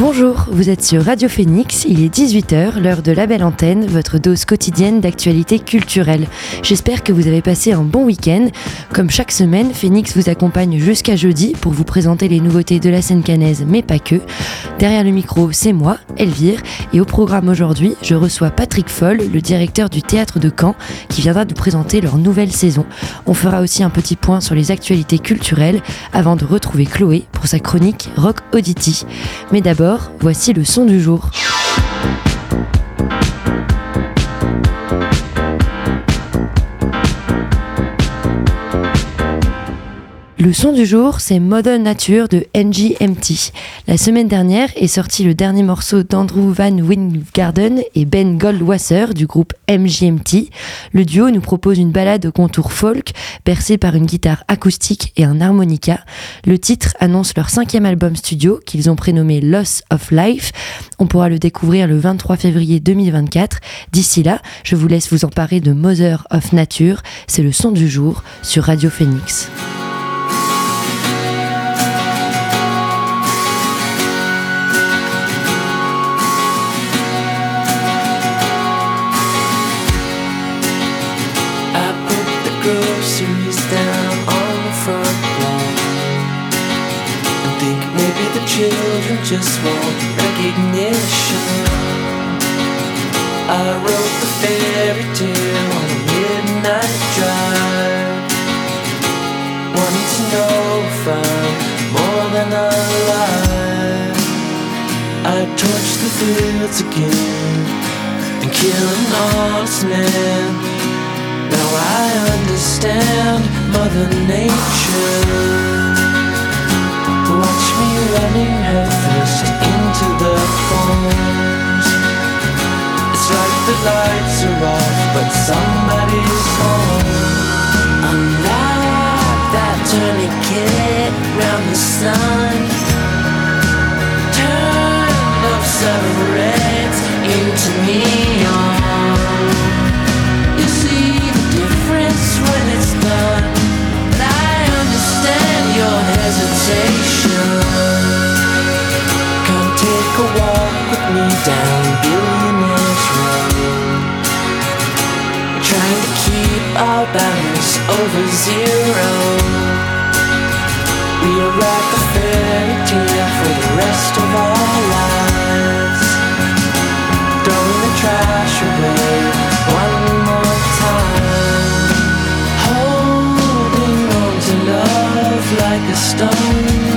Bonjour, vous êtes sur Radio Phoenix, il est 18h, l'heure de la belle antenne, votre dose quotidienne d'actualité culturelle. J'espère que vous avez passé un bon week-end. Comme chaque semaine, Phoenix vous accompagne jusqu'à jeudi pour vous présenter les nouveautés de la scène canaise, mais pas que. Derrière le micro, c'est moi, Elvire, et au programme aujourd'hui, je reçois Patrick Foll, le directeur du théâtre de Caen, qui viendra nous présenter leur nouvelle saison. On fera aussi un petit point sur les actualités culturelles avant de retrouver Chloé pour sa chronique Rock Audity. Mais d'abord, voici le son du jour. Le son du jour, c'est Modern Nature de NGMT. La semaine dernière est sorti le dernier morceau d'Andrew Van Wingarden et Ben Goldwasser du groupe MGMT. Le duo nous propose une balade au contour folk, bercée par une guitare acoustique et un harmonica. Le titre annonce leur cinquième album studio qu'ils ont prénommé Loss of Life. On pourra le découvrir le 23 février 2024. D'ici là, je vous laisse vous emparer de Mother of Nature. C'est le son du jour sur Radio Phoenix. Just want recognition. I wrote the fairy tale on a midnight drive. Wanting to know if I'm more than alive. I torch the fields again and kill an honest man. Now I understand Mother Nature. Me running headfirst into the thorns. It's like the lights are off, but somebody's home. I'm like that tourniquet round the sun. Turn of seven reds into neon. You see the difference when it's done. Your hesitation. Come take a walk with me down Billionaires Road. Trying to keep our balance over zero. We are like a fairy tale for the rest of our lives. Throwing the trash away like a stone.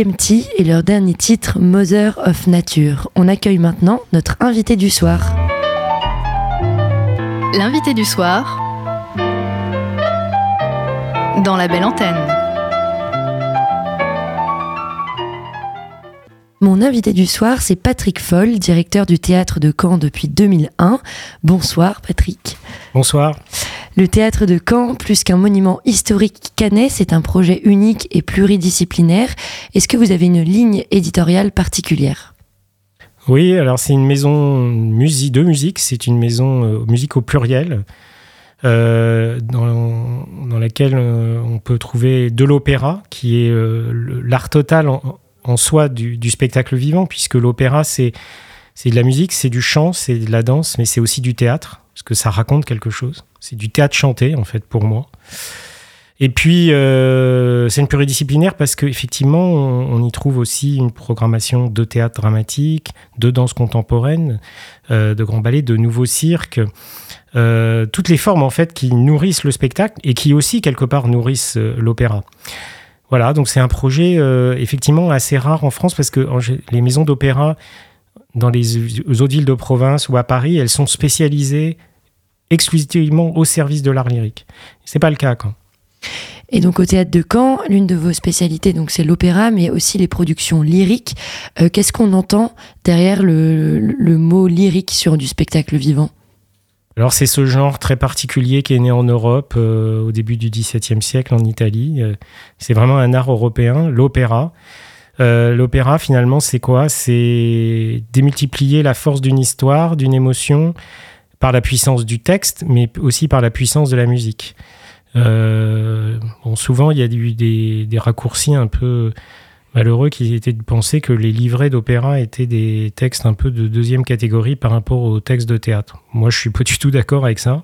Et leur dernier titre Mother of Nature. On accueille maintenant notre invité du soir. L'invité du soir dans la belle antenne. Mon invité du soir, c'est Patrick Foll, directeur du théâtre de Caen depuis 2001. Bonsoir Patrick. Bonsoir. Le théâtre de Caen, plus qu'un monument historique canet, c'est un projet unique et pluridisciplinaire. Est-ce que vous avez une ligne éditoriale particulière? Oui, alors c'est une maison musique, de musique, c'est une maison euh, musique au pluriel. Euh, dans, dans, laquelle euh, on peut trouver de l'opéra, qui est l'art total en, en soi du, spectacle vivant, puisque l'opéra, c'est de la musique, c'est du chant, c'est de la danse, mais c'est aussi du théâtre, parce que ça raconte quelque chose. C'est du théâtre chanté, en fait, pour moi. Et puis, euh, c'est une pluridisciplinaire parce qu'effectivement, on, on, y trouve aussi une programmation de théâtre dramatique, de danse contemporaine, euh, de grand ballet, de nouveaux cirques, euh, toutes les formes en fait qui nourrissent le spectacle et qui aussi quelque part nourrissent l'opéra. Voilà, donc c'est un projet euh, effectivement assez rare en France parce que les maisons d'opéra dans les autres villes de province ou à Paris, elles sont spécialisées exclusivement au service de l'art lyrique. C'est pas le cas quand. Et donc au théâtre de Caen, l'une de vos spécialités, donc c'est l'opéra, mais aussi les productions lyriques. Euh, Qu'est-ce qu'on entend derrière le, mot lyrique sur du spectacle vivant? Alors c'est ce genre très particulier qui est né en Europe euh, au début du XVIIe siècle en Italie. Euh, c'est vraiment un art européen, l'opéra. Euh, l'opéra finalement c'est quoi? C'est démultiplier la force d'une histoire, d'une émotion, par la puissance du texte, mais aussi par la puissance de la musique. Souvent, il y a eu des, raccourcis un peu malheureux qui étaient de penser que les livrets d'opéra étaient des textes un peu de deuxième catégorie par rapport aux textes de théâtre. Moi, je suis pas du tout d'accord avec ça.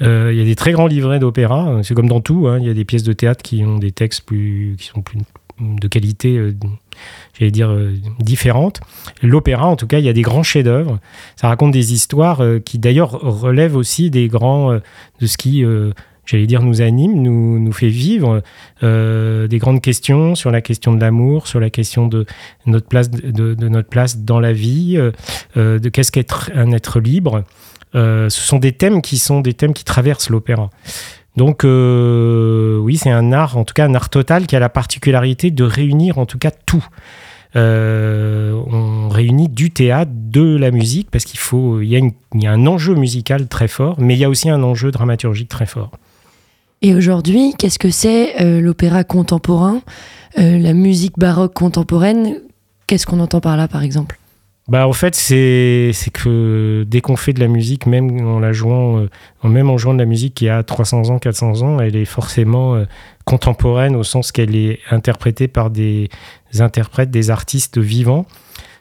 Euh, il y a des très grands livrets d'opéra, c'est comme dans tout. Hein, il y a des pièces de théâtre qui ont des textes plus, qui sont plus de qualité, euh, j'allais dire, euh, différente. L'opéra, en tout cas, il y a des grands chefs-d'œuvre. Ça raconte des histoires euh, qui, d'ailleurs, relèvent aussi des grands, de ce qui j'allais dire, nous anime, nous, nous fait vivre euh, des grandes questions sur la question de l'amour, sur la question de notre place, de, notre place dans la vie, euh, de qu'est-ce qu'être un être libre. Euh, ce sont des thèmes qui sont des thèmes qui traversent l'opéra. Donc euh, oui, c'est un art, en tout cas un art total, qui a la particularité de réunir en tout cas tout. Euh, on réunit du théâtre, de la musique, parce qu'il faut, il y, a il y a un enjeu musical très fort, mais il y a aussi un enjeu dramaturgique très fort. Et aujourd'hui, qu'est-ce que c'est euh, l'opéra contemporain, euh, la musique baroque contemporaine? Qu'est-ce qu'on entend par là, par exemple? Bah, en fait, c'est que dès qu'on fait de la musique, même en la jouant, euh, même en jouant de la musique qui a 300 ans, 400 ans, elle est forcément contemporaine au sens qu'elle est interprétée par des interprètes, des artistes vivants,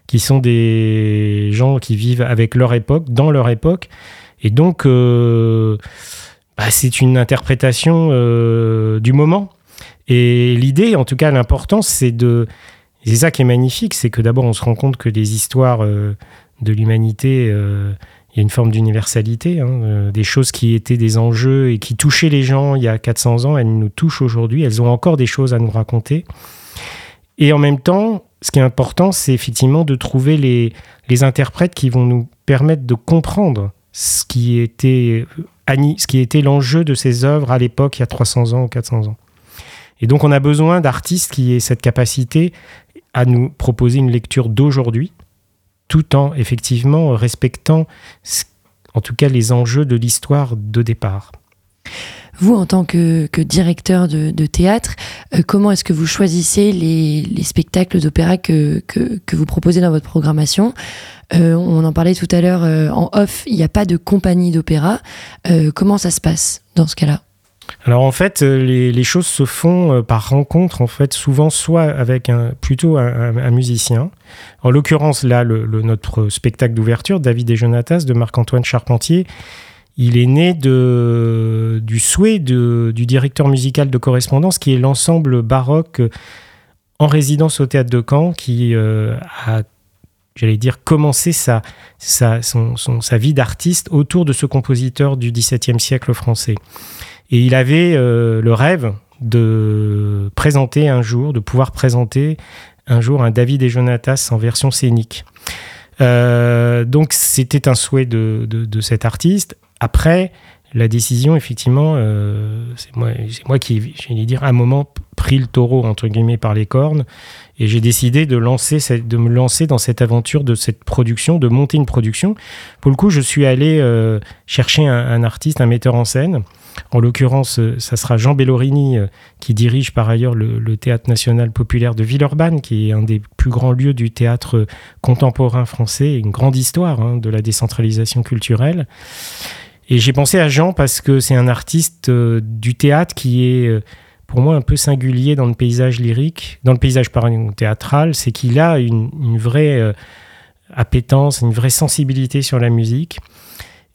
qui sont des gens qui vivent avec leur époque, dans leur époque. Et donc, bah, c'est une interprétation euh, du moment. Et l'idée, en tout cas, l'importance, c'est de c'est ça qui est magnifique, c'est que d'abord on se rend compte que les histoires euh, de l'humanité, euh, il y a une forme d'universalité, hein, des choses qui étaient des enjeux et qui touchaient les gens il y a 400 ans, elles nous touchent aujourd'hui, elles ont encore des choses à nous raconter. Et en même temps, ce qui est important, c'est effectivement de trouver les interprètes qui vont nous permettre de comprendre ce qui était, ce qui était l'enjeu de ces œuvres à l'époque, il y a 300 ans ou 400 ans. Et donc on a besoin d'artistes qui aient cette capacité à nous proposer une lecture d'aujourd'hui, tout en effectivement respectant en tout cas les enjeux de l'histoire de départ. Vous, en tant que, directeur de, théâtre, euh, comment est-ce que vous choisissez les, les spectacles d'opéra que, vous proposez dans votre programmation? Euh, On en parlait tout à l'heure euh, en off, il n'y a pas de compagnie d'opéra. Comment ça se passe dans ce cas-là? Alors en fait, les, choses se font par rencontre, en fait, souvent soit avec un, plutôt un, musicien. En l'occurrence, là, notre spectacle d'ouverture, David et Jonatas, de Marc-Antoine Charpentier, il est né du souhait du directeur musical de correspondance, qui est l'ensemble baroque en résidence au théâtre de Caen, qui euh, a j'allais dire, commencé sa vie d'artiste autour de ce compositeur du XVIIe siècle français. Et il avait euh, le rêve de présenter un jour, de pouvoir présenter un jour un David et Jonatas en version scénique. Euh, donc c'était un souhait de, de- cet artiste. Après, la décision, effectivement, euh, c'est moi, moi qui, j'allais dire, à un moment pris le taureau entre guillemets par les cornes et j'ai décidé de lancer, de me lancer dans cette aventure de cette production, de monter une production. Pour le coup, je suis allé euh, chercher un artiste, un metteur en scène. En l'occurrence, euh, ça sera Jean Bellorini euh, qui dirige par ailleurs le, Théâtre national populaire de Villeurbanne, qui est un des plus grands lieux du théâtre contemporain français, une grande histoire hein, de la décentralisation culturelle. Et j'ai pensé à Jean parce que c'est un artiste euh, du théâtre qui est euh, pour moi un peu singulier dans le paysage lyrique, dans le paysage théâtral, c'est qu'il a une, vraie euh, appétence, une vraie sensibilité sur la musique.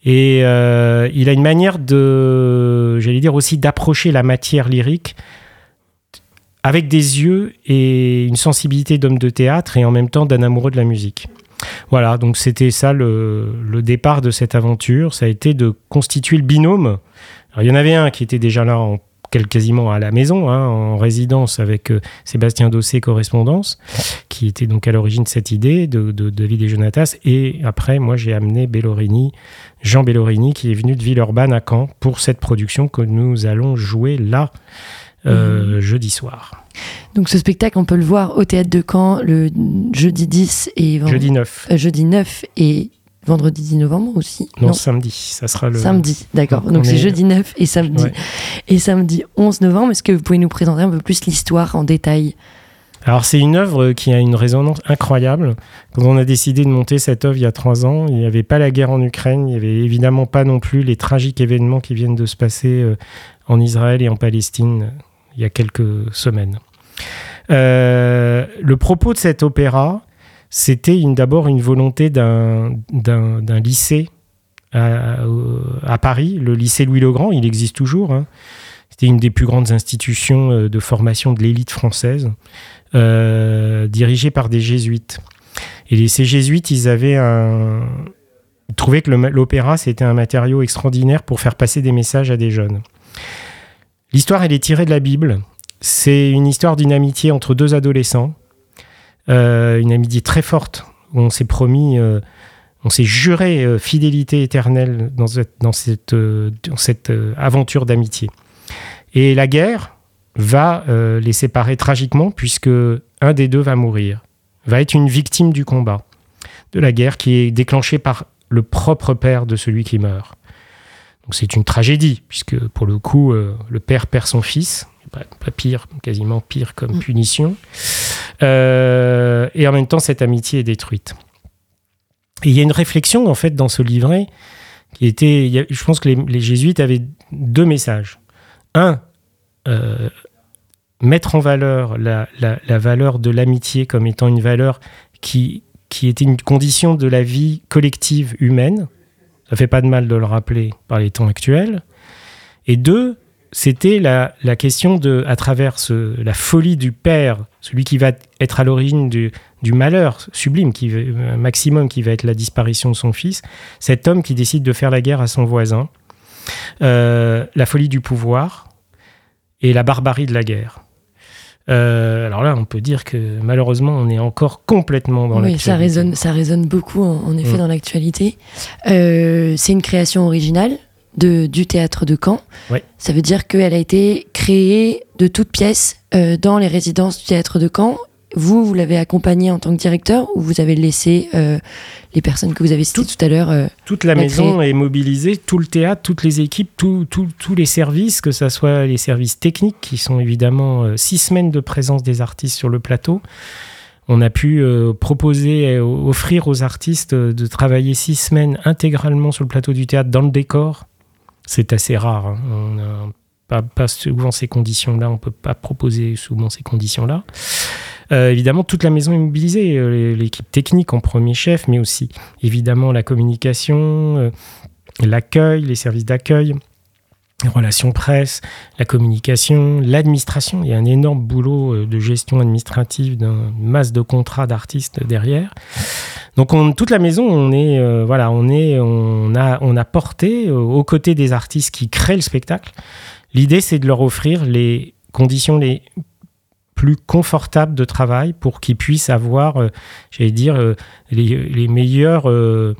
Et euh, il a une manière de, j'allais dire aussi, d'approcher la matière lyrique avec des yeux et une sensibilité d'homme de théâtre et en même temps d'un amoureux de la musique. Voilà, donc c'était ça le, le départ de cette aventure. Ça a été de constituer le binôme. Alors, il y en avait un qui était déjà là en, quasiment à la maison, hein, en résidence avec euh, Sébastien Dossé, correspondance, qui était donc à l'origine de cette idée de, de, David et Jonatas. Et après, moi, j'ai amené Bellorini, Jean Bellorini, qui est venu de Villeurbanne à Caen pour cette production que nous allons jouer là, euh, jeudi soir. Donc ce spectacle, on peut le voir au théâtre de Caen le jeudi 10 et Jeudi 9. euh, jeudi 9 et vendredi 10 novembre aussi. Non, samedi. Ça sera le. Samedi, d'accord. Donc, Donc on c'est est- jeudi 9 et samedi. Ouais. Et samedi 11 novembre, est-ce que vous pouvez nous présenter un peu plus l'histoire en détail? Alors c'est une œuvre qui a une résonance incroyable. Quand on a décidé de monter cette œuvre il y a trois ans, il n'y avait pas la guerre en Ukraine, il n'y avait évidemment pas non plus les tragiques événements qui viennent de se passer euh, en Israël et en Palestine euh, il y a quelques semaines. Euh, le propos de cet opéra, c'était d'abord une volonté d'un lycée à, Paris, le lycée Louis-le-Grand, il existe toujours. hein. C'était une des plus grandes institutions euh, de formation de l'élite française euh, dirigé par des jésuites. Et ces jésuites, ils avaient un... Ils trouvaient que l'opéra, c'était un matériau extraordinaire pour faire passer des messages à des jeunes. L'histoire, elle est tirée de la Bible. C'est une histoire d'une amitié entre deux adolescents. Euh, une amitié très forte, on s'est promis, euh, on s'est juré euh, fidélité éternelle dans cette, dans cette, aventure d'amitié. Et la guerre, va les séparer tragiquement puisque un des deux va mourir, va être une victime du combat, de la guerre qui est déclenchée par le propre père de celui qui meurt. Donc c'est une tragédie puisque pour le coup euh, le père perd son fils, pas, pas pire, quasiment pire comme Mm. punition, Euh, et en même temps cette amitié est détruite. Et il y a une réflexion en fait dans ce livret qui était, il y a- je pense que les, les jésuites avaient deux messages. Un, euh, mettre en valeur la, la- la valeur de l'amitié comme étant une valeur qui, qui était une condition de la vie collective humaine. Ça fait pas de mal de le rappeler par les temps actuels. Et deux, c'était la, question de, à travers la folie du père, celui qui va être à l'origine du, malheur sublime, qui, un maximum qui va être la disparition de son fils, cet homme qui décide de faire la guerre à son voisin, euh, la folie du pouvoir et la barbarie de la guerre. Euh, alors là, on peut dire que malheureusement, on est encore complètement dans Oui, l'actualité. ça résonne, ça résonne beaucoup en, en effet Mm. dans l'actualité. Euh, c'est une création originale de, du théâtre de Caen. Ça veut dire qu'elle a été créée de toutes pièces euh, dans les résidences du théâtre de Caen. Vous, vous l'avez accompagné en tant que directeur ou vous avez laissé euh, les personnes que vous avez citées tout, à l'heure euh, Toute la maison est mobilisée, tout le théâtre, toutes les équipes, tous les services, que ce soit les services techniques, qui sont évidemment euh, six semaines de présence des artistes sur le plateau. On a pu proposer, offrir aux artistes de travailler six semaines intégralement sur le plateau du théâtre dans le décor. C'est assez rare. hein. On n'a pas, pas souvent ces conditions-là. On ne peut pas proposer souvent ces conditions-là. Euh, évidemment, toute la maison est mobilisée, euh, l'équipe technique en premier chef, mais aussi évidemment la communication, euh, l'accueil, les services d'accueil, les relations presse, la communication, l'administration. Il y a un énorme boulot de gestion administrative d'une masse de contrats d'artistes derrière. Donc on, toute la maison, on est voilà, on est, on a, on a porté aux côtés des artistes qui créent le spectacle. L'idée, c'est de leur offrir les conditions les plus confortables de travail pour qu'ils puissent avoir, euh, j'allais dire, euh, les, les meilleurs euh,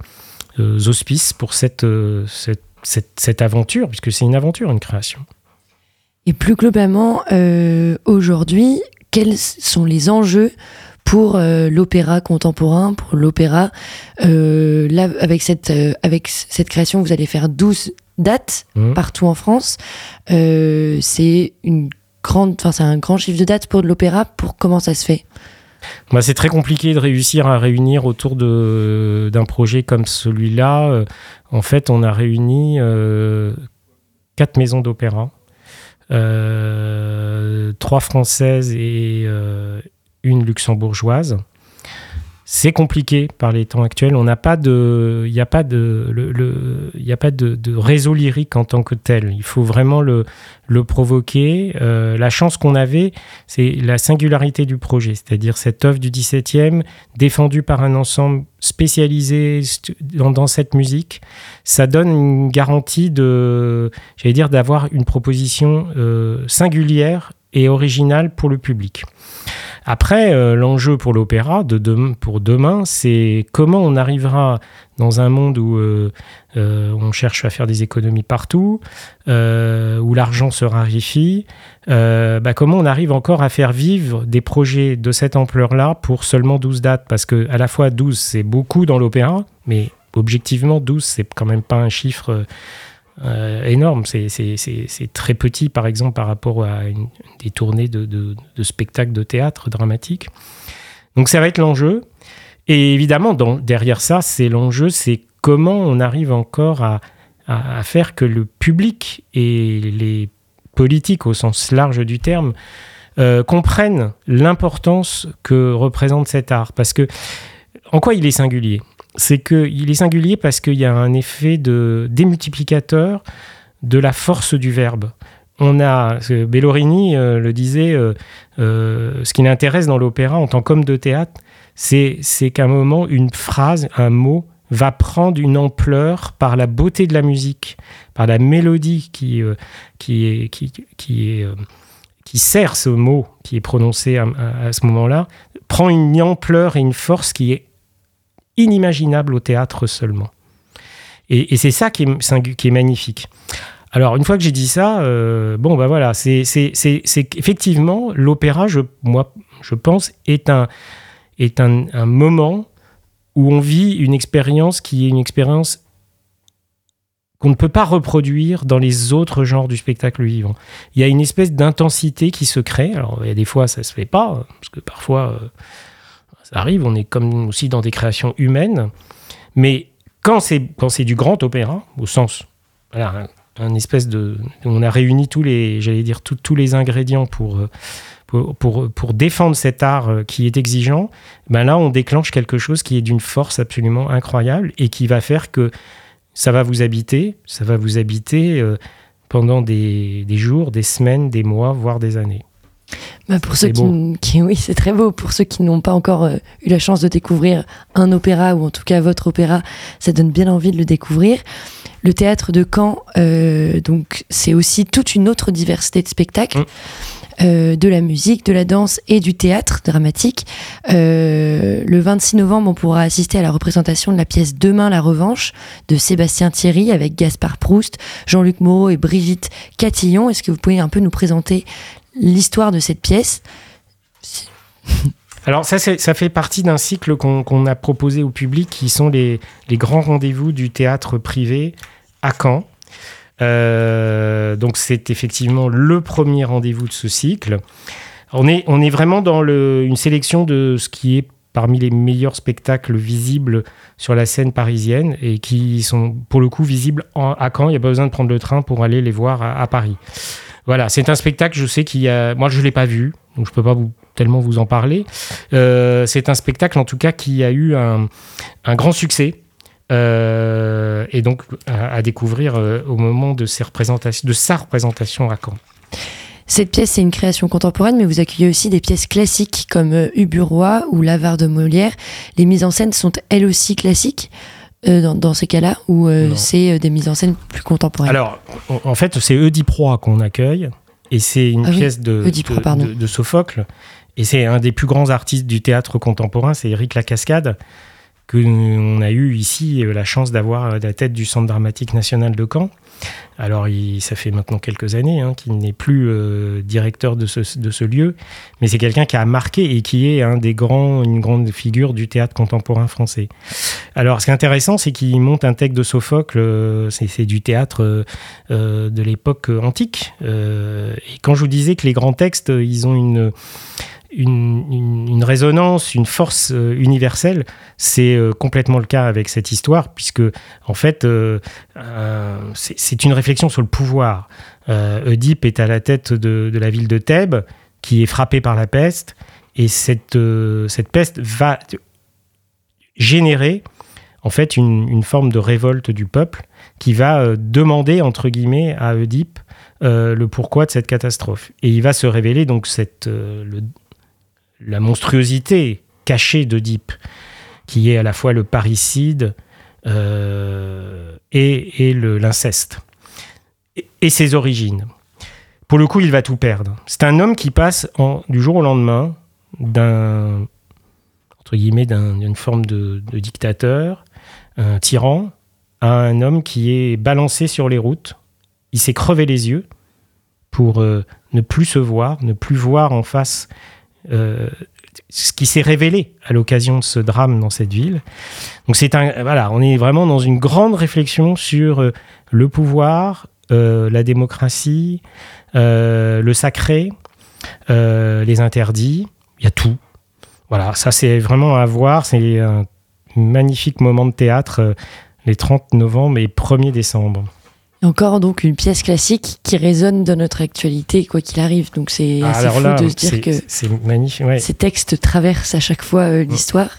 auspices pour cette, cette, cette, cette aventure, puisque c'est une aventure, une création. Et plus globalement, aujourd'hui, quels sont les enjeux pour euh, l'opéra contemporain, pour l'opéra Euh, Là, avec cette, euh, avec cette création, vous allez faire 12 dates Mhm. partout en France. C'est une c'est un grand chiffre de dates pour de l'opéra. Pour comment ça se fait? Bah, c'est très compliqué de réussir à réunir autour d'un projet comme celui-là. Euh, En fait, on a réuni euh, quatre maisons d'opéra, euh, trois françaises et euh, une luxembourgeoise. C'est compliqué par les temps actuels. On n'a pas de, il n'y a pas de, le, le- a pas de, réseau lyrique en tant que tel. Il faut vraiment le, le provoquer. Euh, la chance qu'on avait, c'est la singularité du projet, c'est-à-dire cette œuvre du 17e défendue par un ensemble spécialisé dans cette musique. Ça donne une garantie de, j'allais dire, d'avoir une proposition euh, singulière et originale pour le public. Après, euh, l'enjeu pour l'opéra de pour demain, c'est comment on arrivera dans un monde où euh, euh, on cherche à faire des économies partout, où l'argent se raréfie, bah, comment on arrive encore à faire vivre des projets de cette ampleur-là pour seulement 12 dates? Parce que à la fois 12, c'est beaucoup dans l'opéra, mais objectivement, 12, c'est quand même pas un chiffre euh, énorme. C'est- très petit, par exemple, par rapport à des tournées de, spectacles de théâtre dramatique. Donc ça va être l'enjeu. Et évidemment, derrière ça, c'est l'enjeu, c'est comment on arrive encore à faire que le public et les politiques au sens large du terme euh, comprennent l'importance que représente cet art. Parce que, en quoi il est singulier? C'est qu'il est singulier parce qu'il y a un effet de démultiplicateur de la force du verbe. On a, Bellorini euh, le disait, euh, euh, ce qui l'intéresse dans l'opéra en tant qu'homme de théâtre, c'est qu'à un moment, une phrase, un mot, va prendre une ampleur par la beauté de la musique, par la mélodie qui, qui, qui, qui, sert ce mot qui est prononcé à- à ce moment-là, prend une ampleur et une force qui est inimaginable au théâtre seulement. Et, c'est ça qui est, magnifique. Alors, une fois que j'ai dit ça, euh, bon, bah voilà, c'est effectivement l'opéra, je, moi, je pense, est un, est un moment où on vit une expérience qui est une expérience qu'on ne peut pas reproduire dans les autres genres du spectacle vivant. Il y a une espèce d'intensité qui se crée. Alors, il y a des fois, ça se fait pas, parce que parfois, euh, ça arrive, on est comme aussi dans des créations humaines. Mais quand c'est quand c'est du grand opéra, au sens, voilà, un, espèce de, on a réuni tous les, j'allais dire tous- les ingrédients pour, pour pour défendre cet art euh, qui est exigeant. Ben là, on déclenche quelque chose qui est d'une force absolument incroyable et qui va faire que ça va vous habiter, ça va vous habiter euh, pendant des jours, des semaines, des mois, voire des années. Bah, pour ceux qui- oui, c'est très beau. Pour ceux qui n'ont pas encore euh, eu la chance de découvrir un opéra ou en tout cas votre opéra, ça donne bien envie de le découvrir. Le théâtre de Caen, euh, donc c'est aussi toute une autre diversité de spectacles. Mm. euh, de la musique, de la danse et du théâtre dramatique. Euh, le 26 novembre, on pourra assister à la représentation de la pièce Demain la revanche de Sébastien Thierry avec Gaspard Proust, Jean-Luc Moreau et Brigitte Catillon. Est-ce que vous pouvez un peu nous présenter l'histoire de cette pièce Alors ça, ça fait partie d'un cycle qu'on a proposé au public qui sont les, grands rendez-vous du théâtre privé à Caen. Euh, donc c'est effectivement le premier rendez-vous de ce cycle. On est, vraiment dans une sélection de ce qui est parmi les meilleurs spectacles visibles sur la scène parisienne et qui sont pour le coup visibles à Caen. Il n'y a pas besoin de prendre le train pour aller les voir à Paris. Voilà, c'est un spectacle, je sais qu'il y a... Moi, je ne l'ai pas vu, donc je ne peux pas vous, tellement vous en parler. Euh, c'est un spectacle, en tout cas, qui a eu un, grand succès. euh, et donc à, découvrir euh, au moment de, ses représentations, de sa représentation à Caen. Cette pièce, c'est une création contemporaine, mais vous accueillez aussi des pièces classiques comme Ubu-Roi ou L'Avare de Molière. Les mises en scène sont elles aussi classiques? Euh, dans, dans ces cas-là, ou euh, c'est euh, des mises en scène plus contemporaines? Alors, en- en fait, c'est Oediproie qu'on accueille. Et c'est une Ah oui, pièce de- de Sophocle. Et c'est un des plus grands artistes du théâtre contemporain, c'est Éric Lacascade, que on a eu ici euh, la chance d'avoir à la tête du Centre dramatique national de Caen. Alors, il- ça fait maintenant quelques années hein, qu'il n'est plus euh, directeur de ce, de ce lieu, mais c'est quelqu'un qui a marqué et qui est un des grands, une grande figure du théâtre contemporain français. Alors, ce qui est intéressant, c'est qu'il monte un texte de Sophocle, euh, c'est du théâtre euh, euh, de l'époque euh, antique. Euh, et quand je vous disais que les grands textes, euh, ils ont une, une, résonance, une force euh, universelle, c'est euh, complètement le cas avec cette histoire, puisque en fait, euh, c'est une réflexion sur le pouvoir. Oedipe est à la tête de, la ville de Thèbes, qui est frappée par la peste, et cette, cette peste va générer en fait une, forme de révolte du peuple qui va demander entre guillemets à Oedipe le pourquoi de cette catastrophe. Et il va se révéler donc cette, la monstruosité cachée d'Oedipe, qui est à la fois le parricide euh, et, et l'inceste, et, ses origines. Pour le coup, il va tout perdre. C'est un homme qui passe du jour au lendemain d'un entre guillemets d'un- d'une forme de, de dictateur, un tyran, à un homme qui est balancé sur les routes. Il s'est crevé les yeux pour euh, ne plus se voir, ne plus voir en face euh, ce qui s'est révélé à l'occasion de ce drame dans cette ville. Donc c'est un voilà, on est vraiment dans une grande réflexion sur euh, le pouvoir, euh, la démocratie, le sacré, les interdits. Il y a tout. Voilà, ça c'est vraiment à voir. C'est un magnifique moment de théâtre les 30 novembre et 1er décembre. Encore donc une pièce classique qui résonne dans notre actualité, quoi qu'il arrive. Donc c'est Ah, assez fou de se dire que c'est magnifique. ouais. ces textes traversent à chaque fois euh, l'histoire.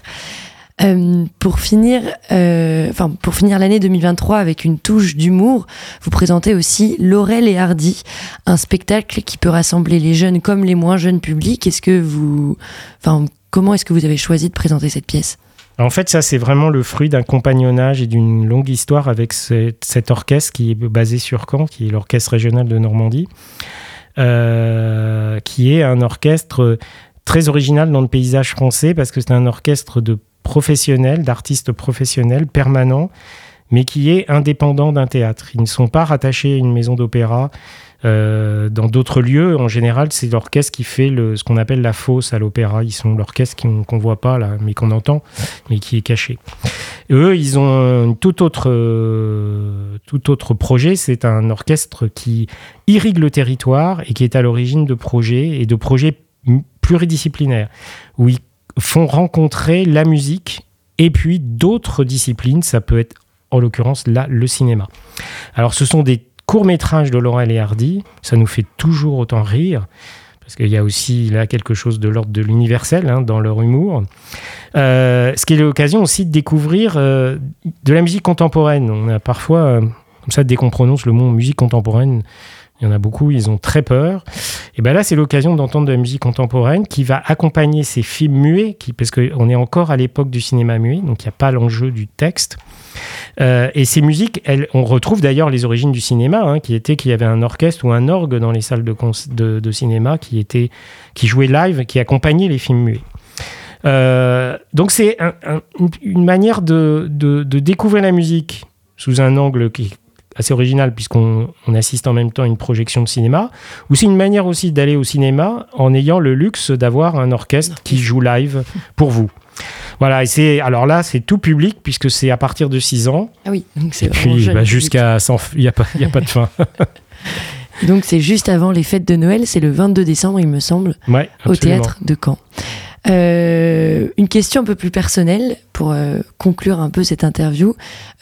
Euh, pour finir, euh, enfin pour finir l'année 2023 avec une touche d'humour, vous présentez aussi Laurel et Hardy, un spectacle qui peut rassembler les jeunes comme les moins jeunes publics. Est-ce que vous, enfin comment est-ce que vous avez choisi de présenter cette pièce? En fait, ça, c'est vraiment le fruit d'un compagnonnage et d'une longue histoire avec ce- cet orchestre qui est basé sur Caen, qui est l'Orchestre régional de Normandie, euh, qui est un orchestre très original dans le paysage français parce que c'est un orchestre de professionnels, d'artistes professionnels permanents, mais qui est indépendant d'un théâtre. Ils ne sont pas rattachés à une maison d'opéra. Euh, dans d'autres lieux, en général, c'est l'orchestre qui fait le, ce qu'on appelle la fosse à l'opéra. Ils sont l'orchestre qu'on qu'on voit pas là, mais qu'on entend, mais qui est caché. Eux, ils ont un tout autre, euh, tout autre projet. C'est un orchestre qui irrigue le territoire et qui est à l'origine de projets et de projets pluridisciplinaires où ils font rencontrer la musique et puis d'autres disciplines. Ça peut être, en l'occurrence, là, le cinéma. Alors, ce sont des courts-métrages de Laurel et Hardy. Ça nous fait toujours autant rire. Parce qu'il y a aussi là quelque chose de l'ordre de l'universel hein, dans leur humour. Euh, ce qui est l'occasion aussi de découvrir euh, de la musique contemporaine. On a parfois, euh, comme ça, dès qu'on prononce le mot musique contemporaine, il y en a beaucoup, ils ont très peur. Et bien là, c'est l'occasion d'entendre de la musique contemporaine qui va accompagner ces films muets, qui, parce qu'on est encore à l'époque du cinéma muet, donc il n'y a pas l'enjeu du texte. Euh, et ces musiques, elles, on retrouve d'ailleurs les origines du cinéma, hein, qui était qu'il y avait un orchestre ou un orgue dans les salles de, cons- de, de cinéma qui, était, qui jouait live, qui accompagnait les films muets. Euh, donc c'est un- un- une- manière de, de- de découvrir la musique sous un angle qui est assez original puisqu'on on assiste en même temps à une projection de cinéma, ou c'est une manière aussi d'aller au cinéma en ayant le luxe d'avoir un orchestre qui joue live pour vous. Voilà, et c'est alors là c'est tout public puisque c'est à partir de 6 ans Ah oui, donc c'est et puis bah, jusqu'à sans f- il y a pas y a pas de fin. Donc c'est juste avant les fêtes de Noël, c'est le 22 décembre, il me semble, Ouais, au théâtre de Caen. Euh, une question un peu plus personnelle pour euh, conclure un peu cette interview.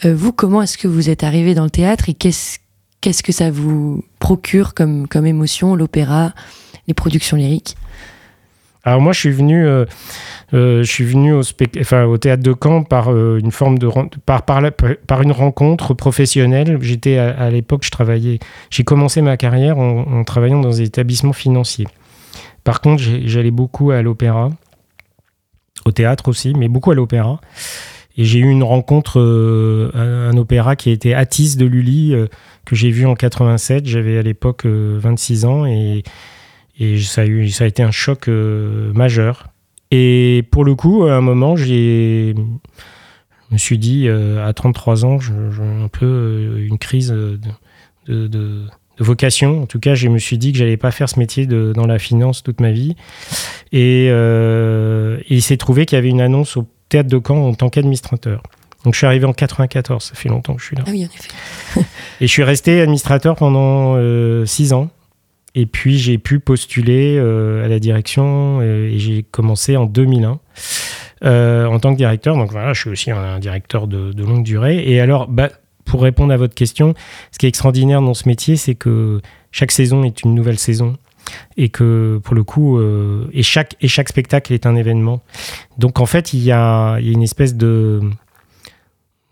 Euh, vous, comment est-ce que vous êtes arrivé dans le théâtre et qu'est-ce qu'est-ce que ça vous procure comme, comme émotion, l'opéra, les productions lyriques? Alors moi, je suis venu, euh, euh, je suis venu au, au théâtre de Caen par euh, une forme de par, une rencontre professionnelle. J'étais à, l'époque, je travaillais, j'ai commencé ma carrière en, travaillant dans des établissements financiers. Par contre, j'allais beaucoup à l'opéra, au théâtre aussi, mais beaucoup à l'opéra. Et j'ai eu une rencontre, un, opéra qui été Atis de Lully, que j'ai vu en 87. J'avais à l'époque euh, 26 ans et, et ça, a eu, ça a été un choc euh, majeur. Et pour le coup, à un moment, j'ai, je me suis dit, euh, à 33 ans, j'ai un peu euh, une crise de, de, de- de vocation. En tout cas, je me suis dit que j'allais pas faire ce métier de, dans la finance toute ma vie. Et, euh, et il s'est trouvé qu'il y avait une annonce au théâtre de Caen en tant qu'administrateur. Donc je suis arrivé en 94, ça fait longtemps que je suis là. Ah oui, en effet. Et je suis resté administrateur pendant euh, six ans. Et puis j'ai pu postuler euh, à la direction euh, et j'ai commencé en 2001 euh, en tant que directeur. Donc voilà, je suis aussi un, directeur de, longue durée. Et alors, bah, pour répondre à votre question, ce qui est extraordinaire dans ce métier, c'est que chaque saison est une nouvelle saison. Et que pour le coup, et, chaque, et chaque spectacle est un événement. Donc en fait, il y a, une espèce de,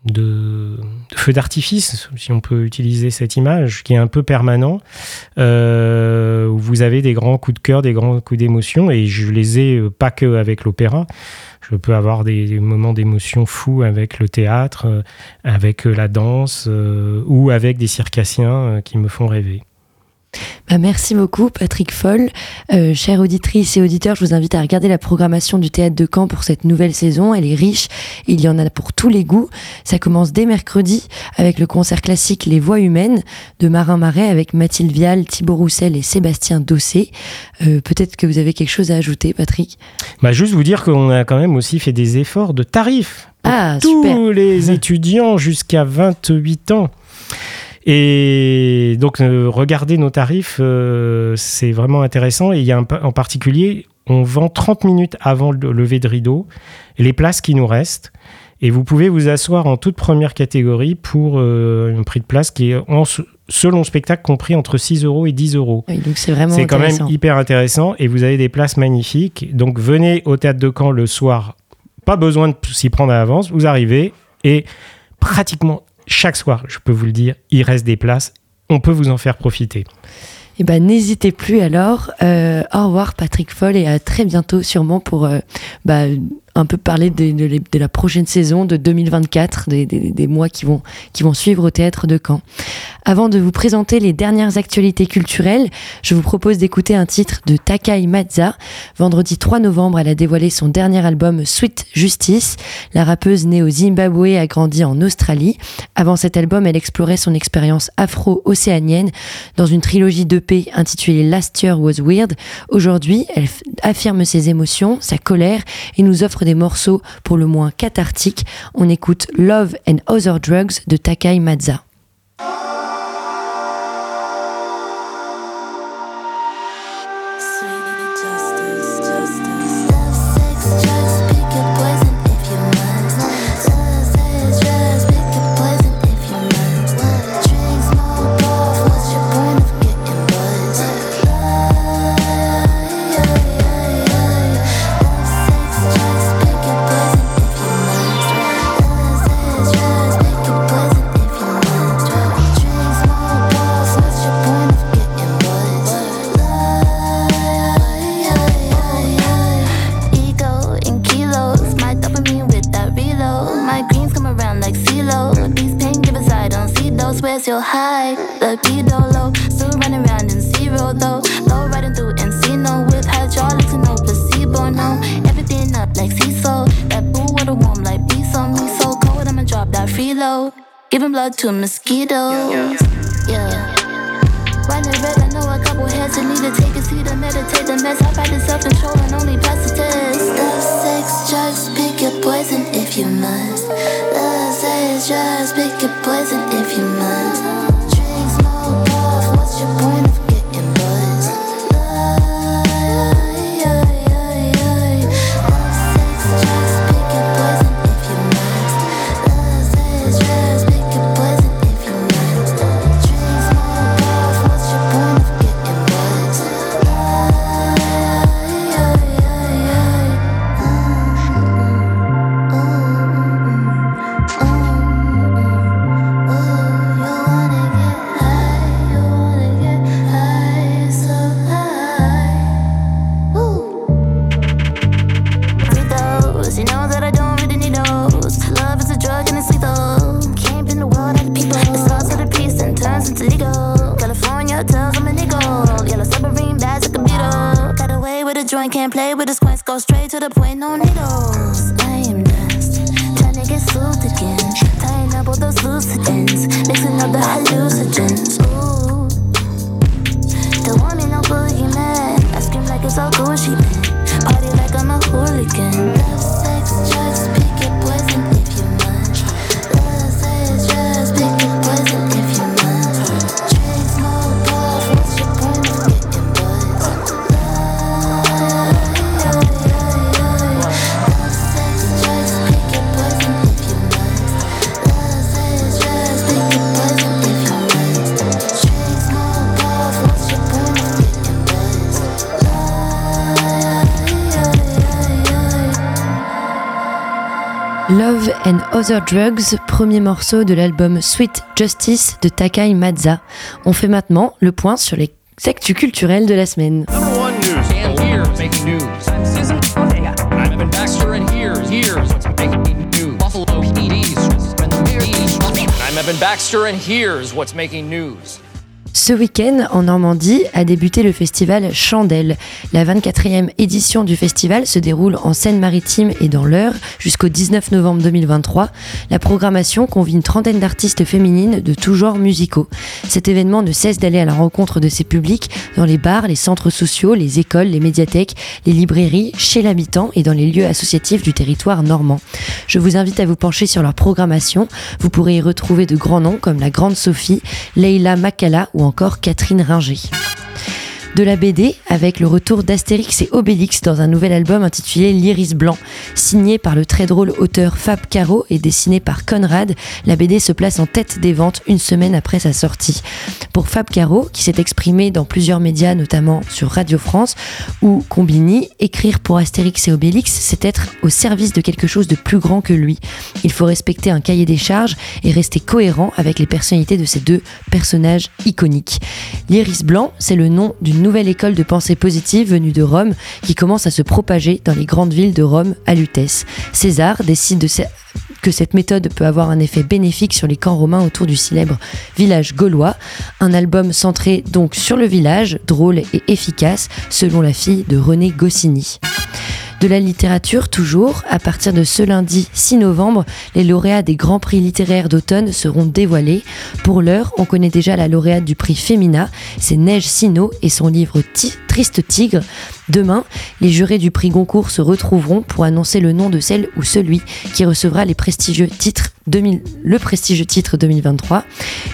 de, feu d'artifice, si on peut utiliser cette image, qui est un peu permanent, vous avez des grands coups de cœur, des grands coups d'émotion, et je les ai euh, pas que avec l'opéra. Je peux avoir des, moments d'émotion fous avec le théâtre, euh, avec euh, la danse, ou avec des circassiens qui me font rêver. Bah, merci beaucoup, Patrick Foll. Euh, chères auditrices et auditeurs, je vous invite à regarder la programmation du Théâtre de Caen pour cette nouvelle saison. Elle est riche, il y en a pour tous les goûts. Ça commence dès mercredi avec le concert classique Les Voix humaines de Marin Marais avec Mathilde Vial, Thibaut Roussel et Sébastien Dossé. Euh, Peut-être que vous avez quelque chose à ajouter, Patrick? Bah, juste vous dire qu'on a quand même aussi fait des efforts de tarifs pour Ah, tous super. les étudiants jusqu'à 28 ans. Et donc, euh, regardez nos tarifs, euh, c'est vraiment intéressant. Et il y a un en particulier, on vend 30 minutes avant le lever de rideau les places qui nous restent. Et vous pouvez vous asseoir en toute première catégorie pour euh, un prix de place qui est, en, selon le spectacle, compris entre 6 euros et 10 euros. Oui, donc c'est vraiment C'est quand même hyper intéressant et vous avez des places magnifiques. Donc venez au théâtre de Caen le soir. Pas besoin de s'y prendre à l'avance. Vous arrivez et pratiquement chaque soir, je peux vous le dire, il reste des places. On peut vous en faire profiter. Eh ben, n'hésitez plus alors. Euh, au revoir Patrick Foll et à très bientôt sûrement pour euh, bah, un peu parler de, la prochaine saison de 2024, des, mois qui vont, qui vont suivre au théâtre de Caen. Avant de vous présenter les dernières actualités culturelles, je vous propose d'écouter un titre de Takai Mazza. Vendredi 3 novembre, elle a dévoilé son dernier album Sweet Justice. La rappeuse née au Zimbabwe a grandi en Australie. Avant cet album, elle explorait son expérience afro-océanienne dans une trilogie d'EP intitulée Last Year Was Weird. Aujourd'hui, elle affirme ses émotions, sa colère et nous offre des morceaux pour le moins cathartiques. On écoute Love and Other Drugs de Takai Mazza. Other Drugs, premier morceau de l'album Sweet Justice de Takai Mazza. On fait maintenant le point sur les actus culturels de la semaine. Number one news. And here's making news. I'm Susan Ortega. I'm Evan Baxter, and here's what's making news? Ce week-end, en Normandie, a débuté le festival Chandelle. La 24e édition du festival se déroule en Seine-Maritime et dans l'Eure jusqu'au 19 novembre 2023. La programmation convie une trentaine d'artistes féminines de tous genres musicaux. Cet événement ne cesse d'aller à la rencontre de ses publics dans les bars, les centres sociaux, les écoles, les médiathèques, les librairies, chez l'habitant et dans les lieux associatifs du territoire normand. Je vous invite à vous pencher sur leur programmation. Vous pourrez y retrouver de grands noms comme la Grande Sophie, Leila Makala ou encore Catherine Ringer. De la BD avec le retour d'Astérix et Obélix dans un nouvel album intitulé L'Iris Blanc. Signé par le très drôle auteur Fab Caro et dessiné par Conrad, la BD se place en tête des ventes une semaine après sa sortie. Pour Fab Caro, qui s'est exprimé dans plusieurs médias, notamment sur Radio France ou Combini, écrire pour Astérix et Obélix, c'est être au service de quelque chose de plus grand que lui. Il faut respecter un cahier des charges et rester cohérent avec les personnalités de ces deux personnages iconiques. L'Iris Blanc, c'est le nom d'une nouvelle école de pensée positive venue de Rome qui commence à se propager dans les grandes villes de Rome à Lutèce. César décide de que cette méthode peut avoir un effet bénéfique sur les camps romains autour du célèbre village gaulois. Un album centré donc sur le village, drôle et efficace, selon la fille de René Goscinny. De la littérature toujours, à partir de ce lundi 6 novembre, les lauréats des grands prix littéraires d'automne seront dévoilés. Pour l'heure, on connaît déjà la lauréate du prix Femina, c'est Neige Sino et son livre Triste Tigre. Demain, les jurés du prix Goncourt se retrouveront pour annoncer le nom de celle ou celui qui recevra les prestigieux titres 2000, le prestigieux titre 2023.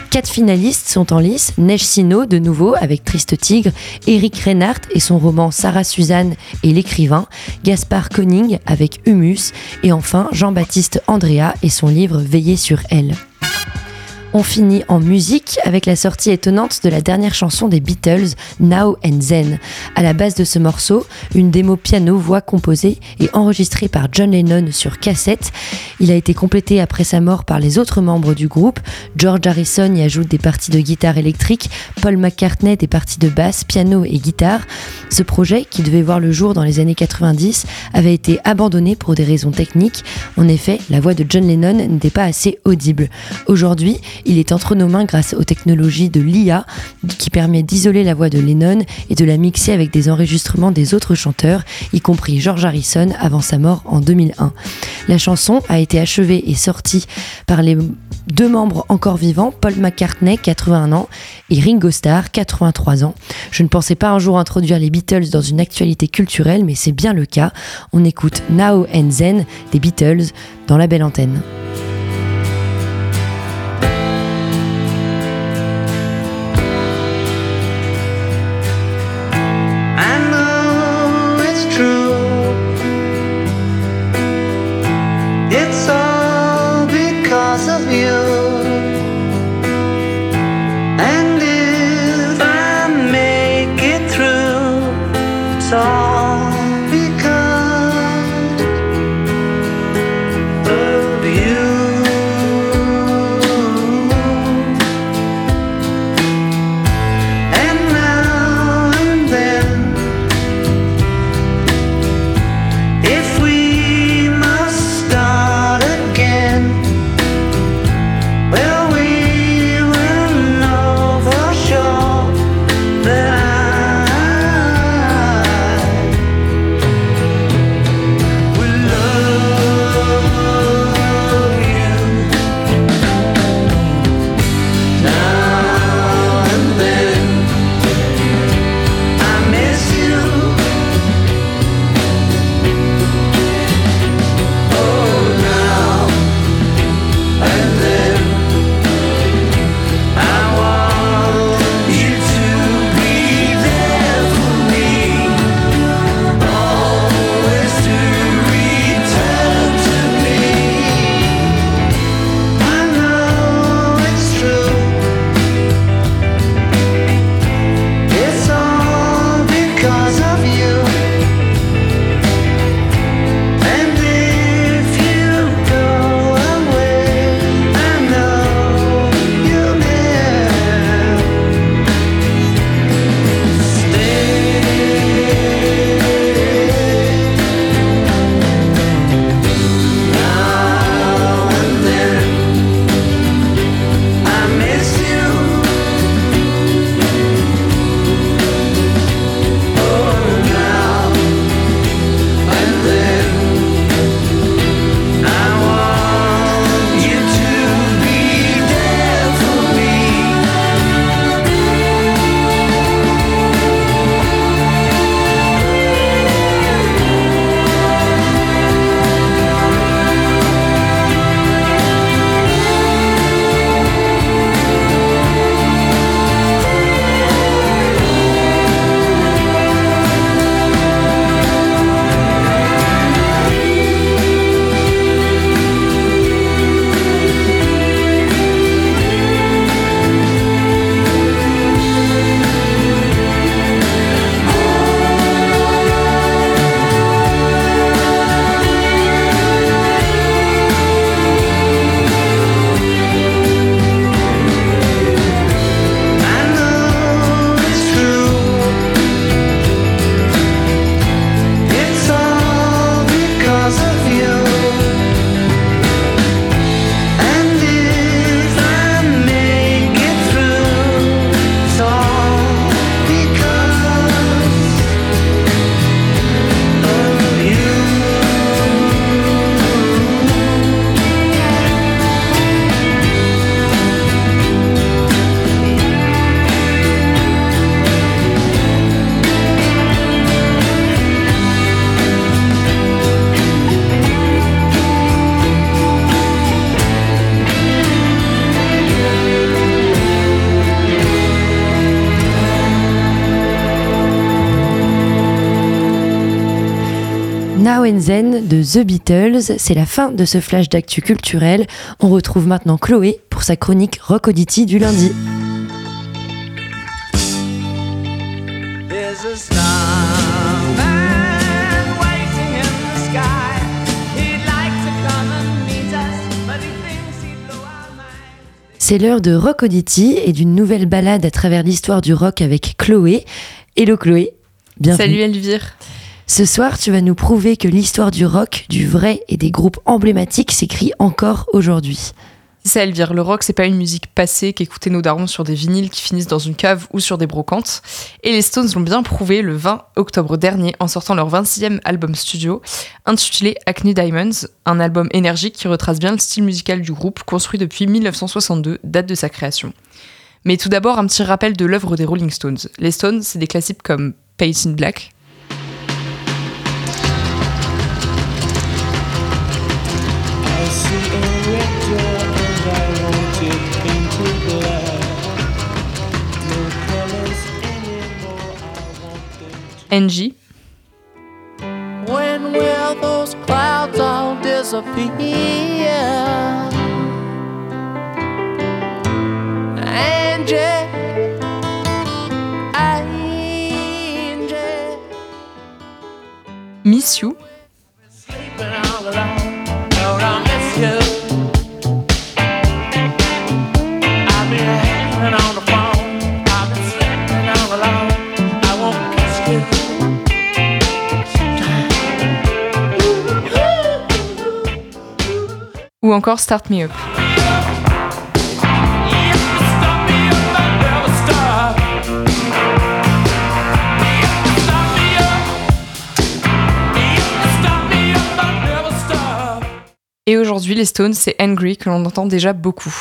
Quatre finalistes sont en lice Neige Sino de nouveau avec Triste Tigre, Eric Reinhardt et son roman Sarah Suzanne et l'écrivain, Gaspard Koenig avec Humus et enfin Jean-Baptiste Andrea et son livre Veiller sur elle. On finit en musique avec la sortie étonnante de la dernière chanson des Beatles, Now and Then. À la base de ce morceau, une démo piano-voix composée et enregistrée par John Lennon sur cassette. Il a été complété après sa mort par les autres membres du groupe. George Harrison y ajoute des parties de guitare électrique, Paul McCartney des parties de basse, piano et guitare. Ce projet, qui devait voir le jour dans les années 90, avait été abandonné pour des raisons techniques. En effet, la voix de John Lennon n'était pas assez audible. Aujourd'hui, il est entre nos mains grâce aux technologies de l'IA qui permet d'isoler la voix de Lennon et de la mixer avec des enregistrements des autres chanteurs, y compris George Harrison avant sa mort en 2001. La chanson a été achevée et sortie par les deux membres encore vivants, Paul McCartney, 81 ans, et Ringo Starr, 83 ans. Je ne pensais pas un jour introduire les Beatles dans une actualité culturelle, mais c'est bien le cas. On écoute Now and Then des Beatles dans la belle antenne. De The Beatles. C'est la fin de ce flash d'actu culturel. On retrouve maintenant Chloé pour sa chronique Rock Audity du lundi. C'est l'heure de Rock Audity et d'une nouvelle balade à travers l'histoire du rock avec Chloé. Hello Chloé, bienvenue. Salut Elvire. Ce soir, tu vas nous prouver que l'histoire du rock, du vrai et des groupes emblématiques s'écrit encore aujourd'hui. C'est ça Elvire, le rock c'est pas une musique passée qu'écoutaient nos darons sur des vinyles qui finissent dans une cave ou sur des brocantes. Et les Stones l'ont bien prouvé le 20 octobre dernier en sortant leur 26e album studio intitulé Acne Diamonds, un album énergique qui retrace bien le style musical du groupe construit depuis 1962, date de sa création. Mais tout d'abord un petit rappel de l'œuvre des Rolling Stones. Les Stones c'est des classiques comme Pace in Black, Angie, When will those clouds all disappear? Ou encore Start Me Up. Et aujourd'hui, les Stones, c'est Angry que l'on entend déjà beaucoup.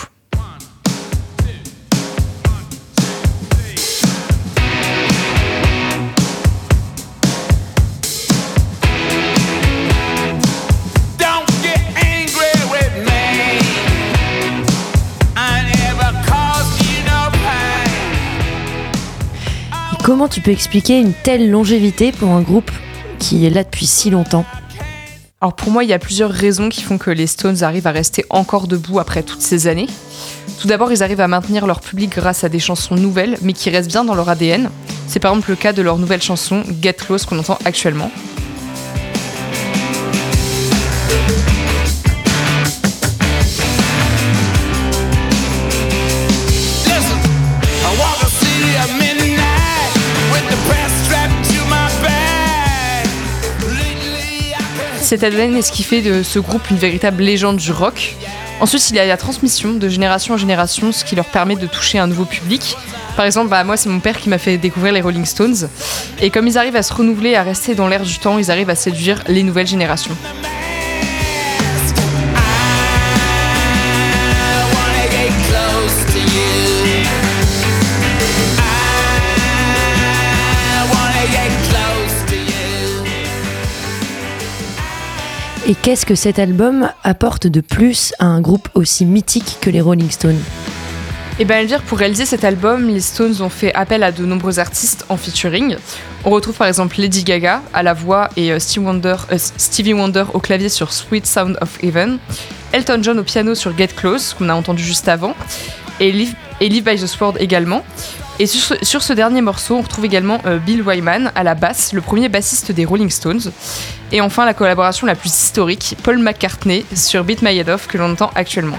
Comment tu peux expliquer une telle longévité pour un groupe qui est là depuis si longtemps Alors pour moi, il y a plusieurs raisons qui font que les Stones arrivent à rester encore debout après toutes ces années. Tout d'abord, ils arrivent à maintenir leur public grâce à des chansons nouvelles, mais qui restent bien dans leur ADN. C'est par exemple le cas de leur nouvelle chanson Get Close qu'on entend actuellement. Cet ADN est ce qui fait de ce groupe une véritable légende du rock. Ensuite, il y a la transmission de génération en génération, ce qui leur permet de toucher un nouveau public. Par exemple, bah, moi, c'est mon père qui m'a fait découvrir les Rolling Stones. Et comme ils arrivent à se renouveler, à rester dans l'air du temps, ils arrivent à séduire les nouvelles générations. Et qu'est-ce que cet album apporte de plus à un groupe aussi mythique que les Rolling Stones Et bien, Elvire, pour réaliser cet album, les Stones ont fait appel à de nombreux artistes en featuring. On retrouve par exemple Lady Gaga à la voix et euh, Stevie Wonder, euh, Stevie Wonder au clavier sur Sweet Sound of Heaven, Elton John au piano sur Get Close, qu'on a entendu juste avant, et et Live by the Sword également. Et sur ce, dernier morceau, on retrouve également euh, Bill Wyman à la basse, le premier bassiste des Rolling Stones. Et enfin, la collaboration la plus historique, Paul McCartney sur Beat My Head Off, que l'on entend actuellement.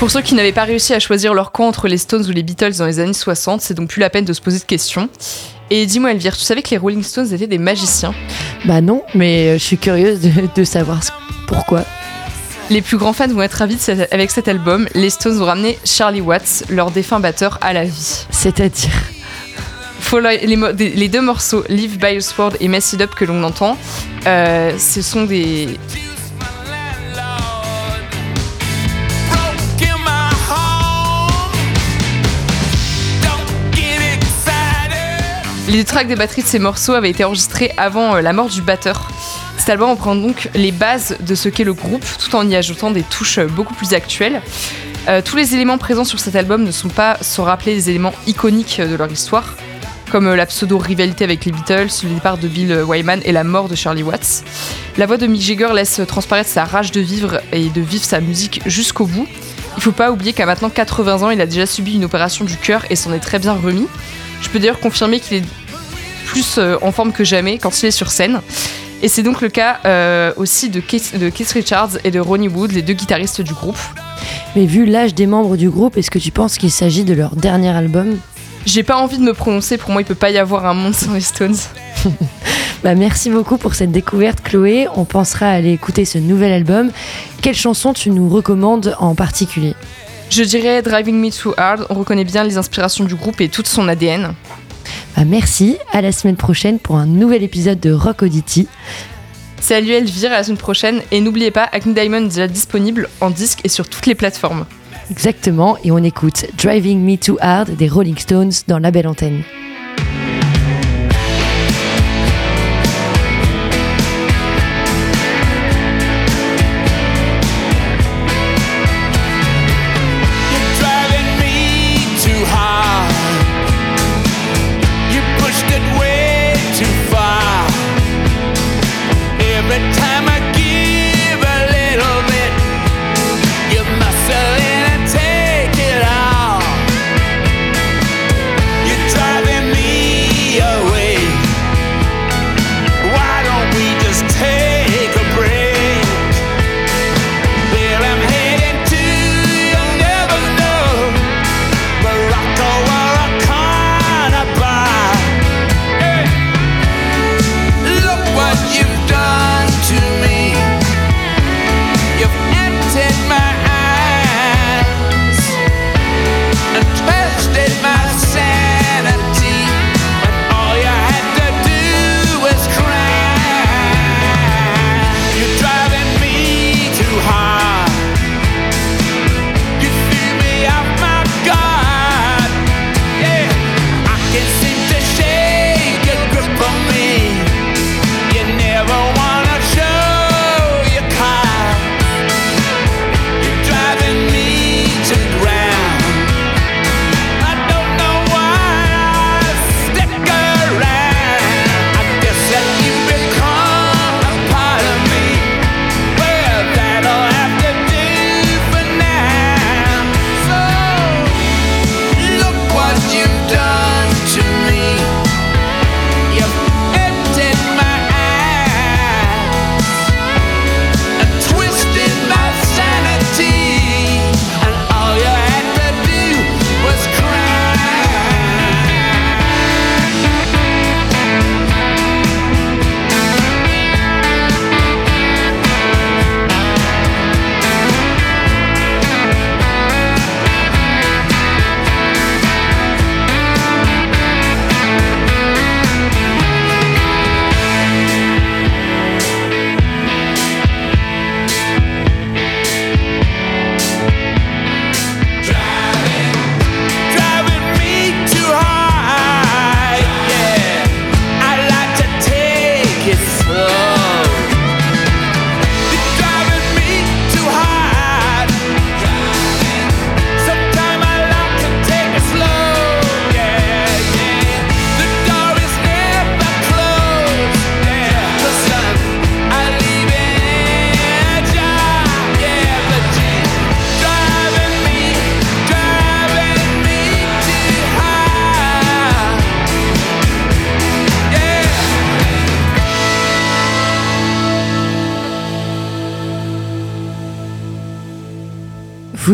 Pour ceux qui n'avaient pas réussi à choisir leur camp entre les Stones ou les Beatles dans les années 60, c'est donc plus la peine de se poser de questions. Et dis-moi Elvire, tu savais que les Rolling Stones étaient des magiciens Bah non, mais euh, je suis curieuse de, de savoir pourquoi. Les plus grands fans vont être ravis cet- avec cet album. Les Stones ont ramené Charlie Watts, leur défunt batteur, à la vie. C'est-à-dire les, deux morceaux, Live by a Sword et Mess It Up, que l'on entend, euh, ce sont des, Les tracks des batteries de ces morceaux avaient été enregistrés avant euh, la mort du batteur. Cet album reprend donc les bases de ce qu'est le groupe tout en y ajoutant des touches beaucoup plus actuelles. Euh, tous les éléments présents sur cet album ne sont pas sans rappeler les éléments iconiques de leur histoire, comme euh, la pseudo-rivalité avec les Beatles, le départ de Bill Wyman et la mort de Charlie Watts. La voix de Mick Jagger laisse transparaître sa rage de vivre et de vivre sa musique jusqu'au bout. Il faut pas oublier qu'à maintenant 80 ans, il a déjà subi une opération du cœur et s'en est très bien remis. Je peux d'ailleurs confirmer qu'il est plus euh, en forme que jamais quand il est sur scène. Et c'est donc le cas euh, aussi de Keith, de Keith Richards et de Ronnie Wood, les deux guitaristes du groupe. Mais vu l'âge des membres du groupe, est-ce que tu penses qu'il s'agit de leur dernier album? J'ai pas envie de me prononcer, pour moi il peut pas y avoir un monde sans les Stones. Bah, merci beaucoup pour cette découverte, Chloé. On pensera à aller écouter ce nouvel album. Quelle chanson tu nous recommandes en particulier? Je dirais Driving Me Too Hard, on reconnaît bien les inspirations du groupe et tout son ADN. Bah, Merci. À la semaine prochaine pour un nouvel épisode de Rock Audity. Salut Elvire, à la semaine prochaine et n'oubliez pas, Acne Diamond est déjà disponible en disque et sur toutes les plateformes. Exactement. Et on écoute Driving Me Too Hard des Rolling Stones dans la belle antenne.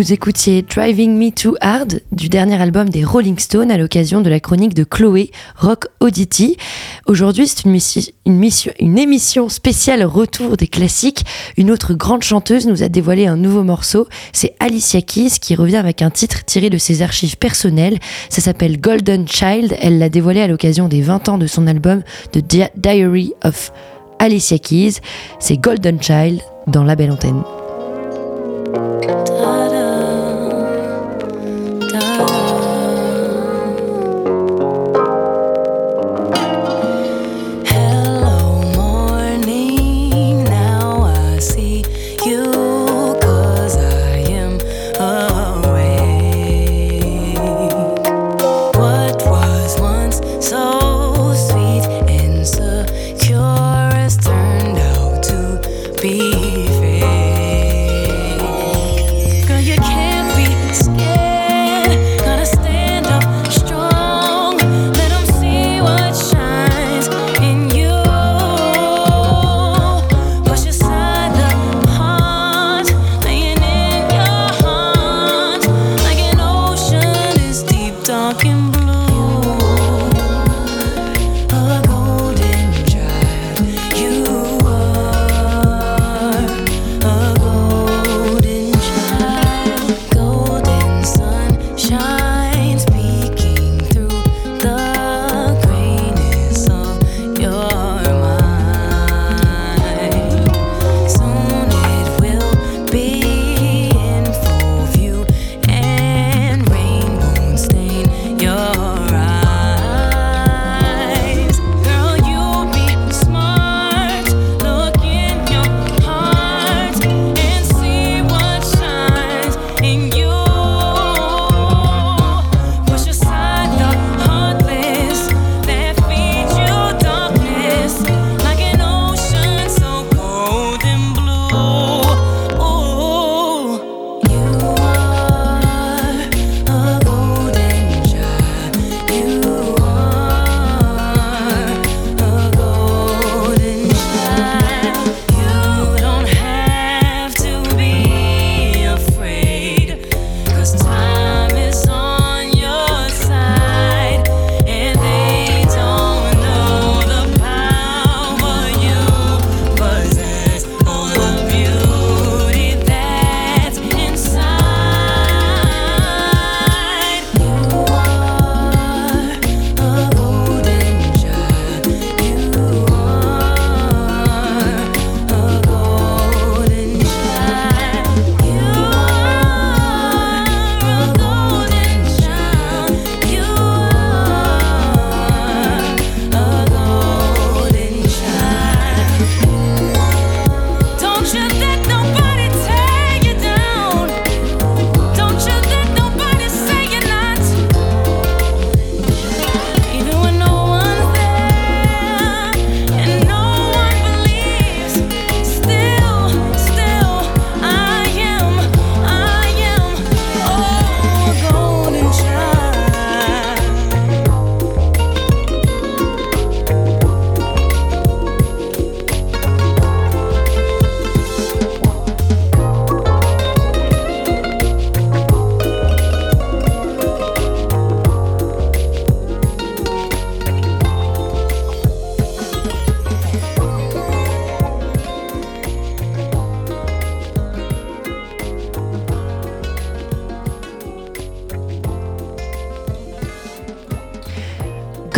Vous écoutiez Driving Me Too Hard du dernier album des Rolling Stones à l'occasion de la chronique de Chloé Rock Audity. Aujourd'hui, c'est une, une mission- une émission spéciale retour des classiques. Une autre grande chanteuse nous a dévoilé un nouveau morceau. C'est Alicia Keys qui revient avec un titre tiré de ses archives personnelles. Ça s'appelle Golden Child. Elle l'a dévoilé à l'occasion des 20 ans de son album The Di- Diary of Alicia Keys. C'est Golden Child dans la belle antenne.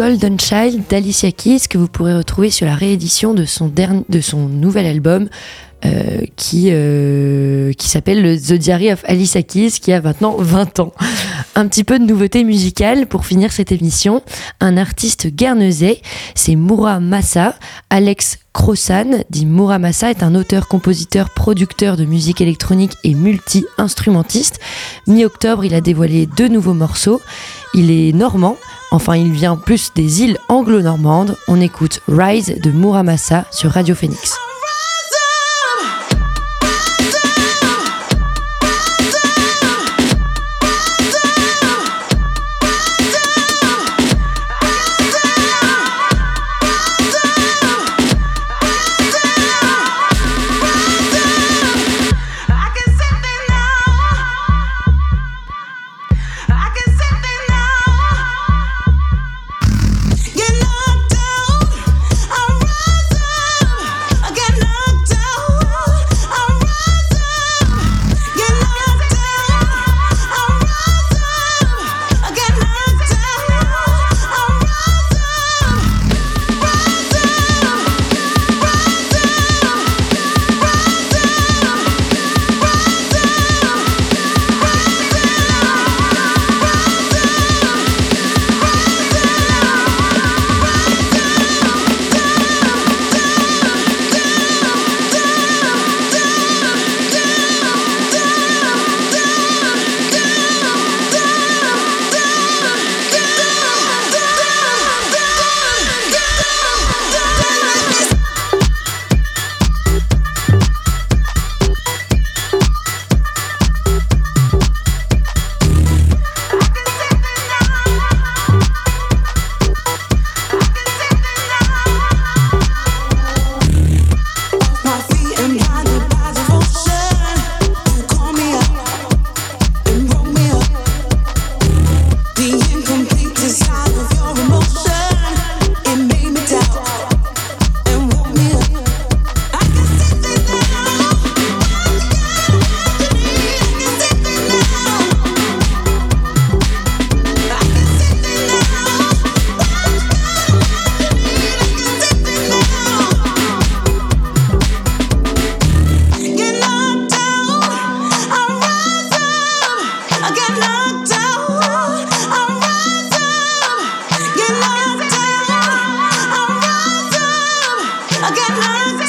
Golden Child d'Alicia Keys que vous pourrez retrouver sur la réédition de son, de son nouvel album euh, qui, euh, qui s'appelle le The Diary of Alicia Keys qui a maintenant 20 ans. Un petit peu de nouveauté musicale pour finir cette émission. Un artiste guernesais, c'est Moura Massa. Alex Crossan, dit Moura Massa, est un auteur, compositeur, producteur de musique électronique et multi-instrumentiste. Mi-octobre, il a dévoilé deux nouveaux morceaux. Il est normand, enfin il vient plus des îles anglo-normandes. On écoute Rise de Moura Massa sur Radio Phoenix. I got nothing.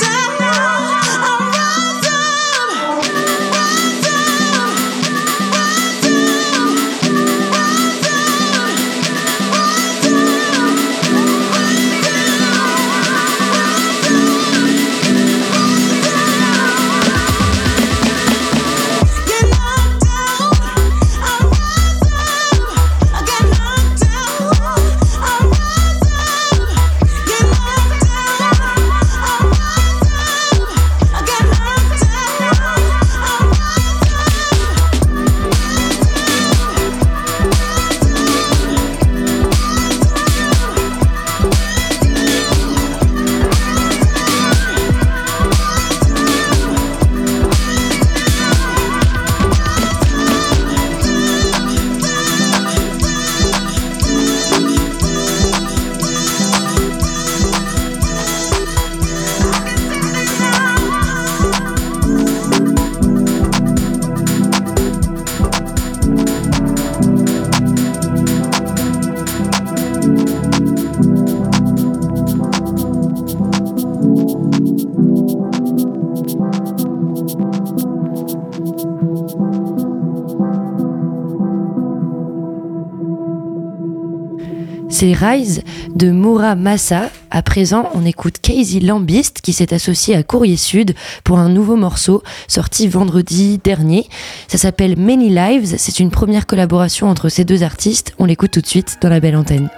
Rise de Moura Massa. À présent, on écoute Casey Lambist qui s'est associé à Courrier Sud pour un nouveau morceau sorti vendredi dernier. Ça s'appelle Many Lives. C'est une première collaboration entre ces deux artistes. On l'écoute tout de suite dans la belle antenne.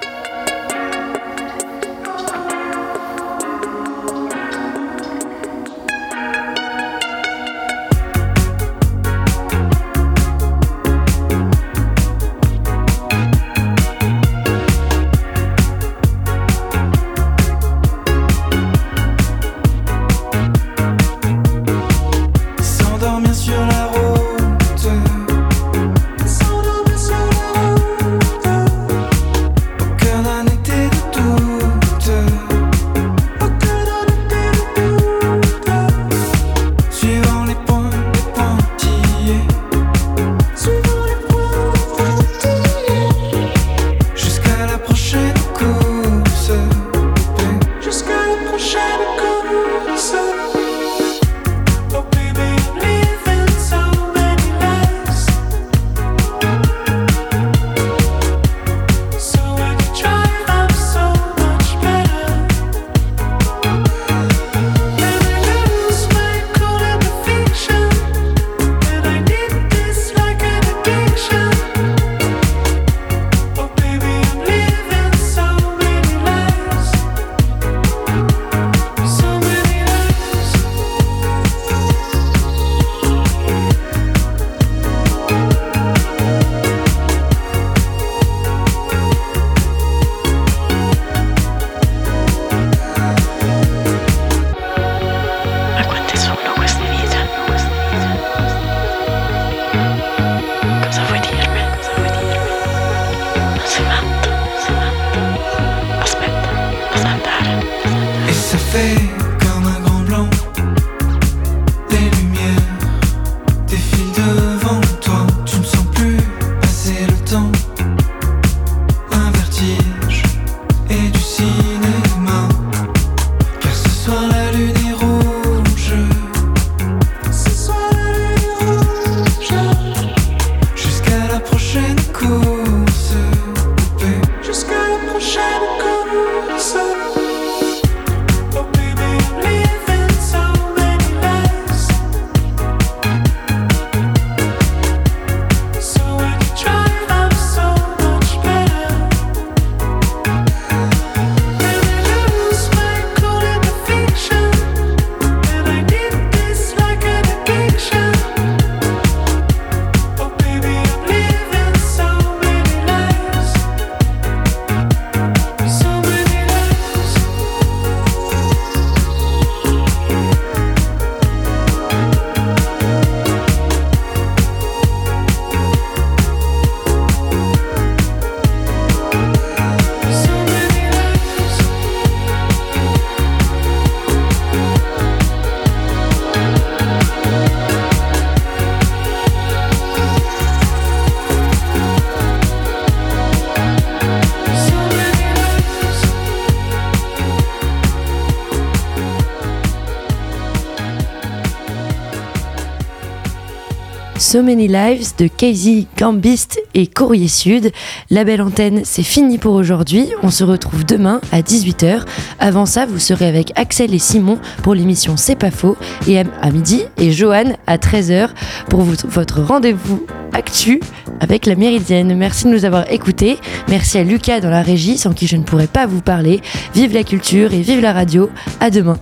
So Many Lives de Casey Gambist et Courrier Sud. La belle antenne, c'est fini pour aujourd'hui. On se retrouve demain à 18h. Avant ça, vous serez avec Axel et Simon pour l'émission C'est pas faux et à, midi et Johan à 13h pour votre rendez-vous actu avec la Méridienne. Merci de nous avoir écoutés. Merci à Lucas dans la régie sans qui je ne pourrais pas vous parler. Vive la culture et vive la radio. À demain.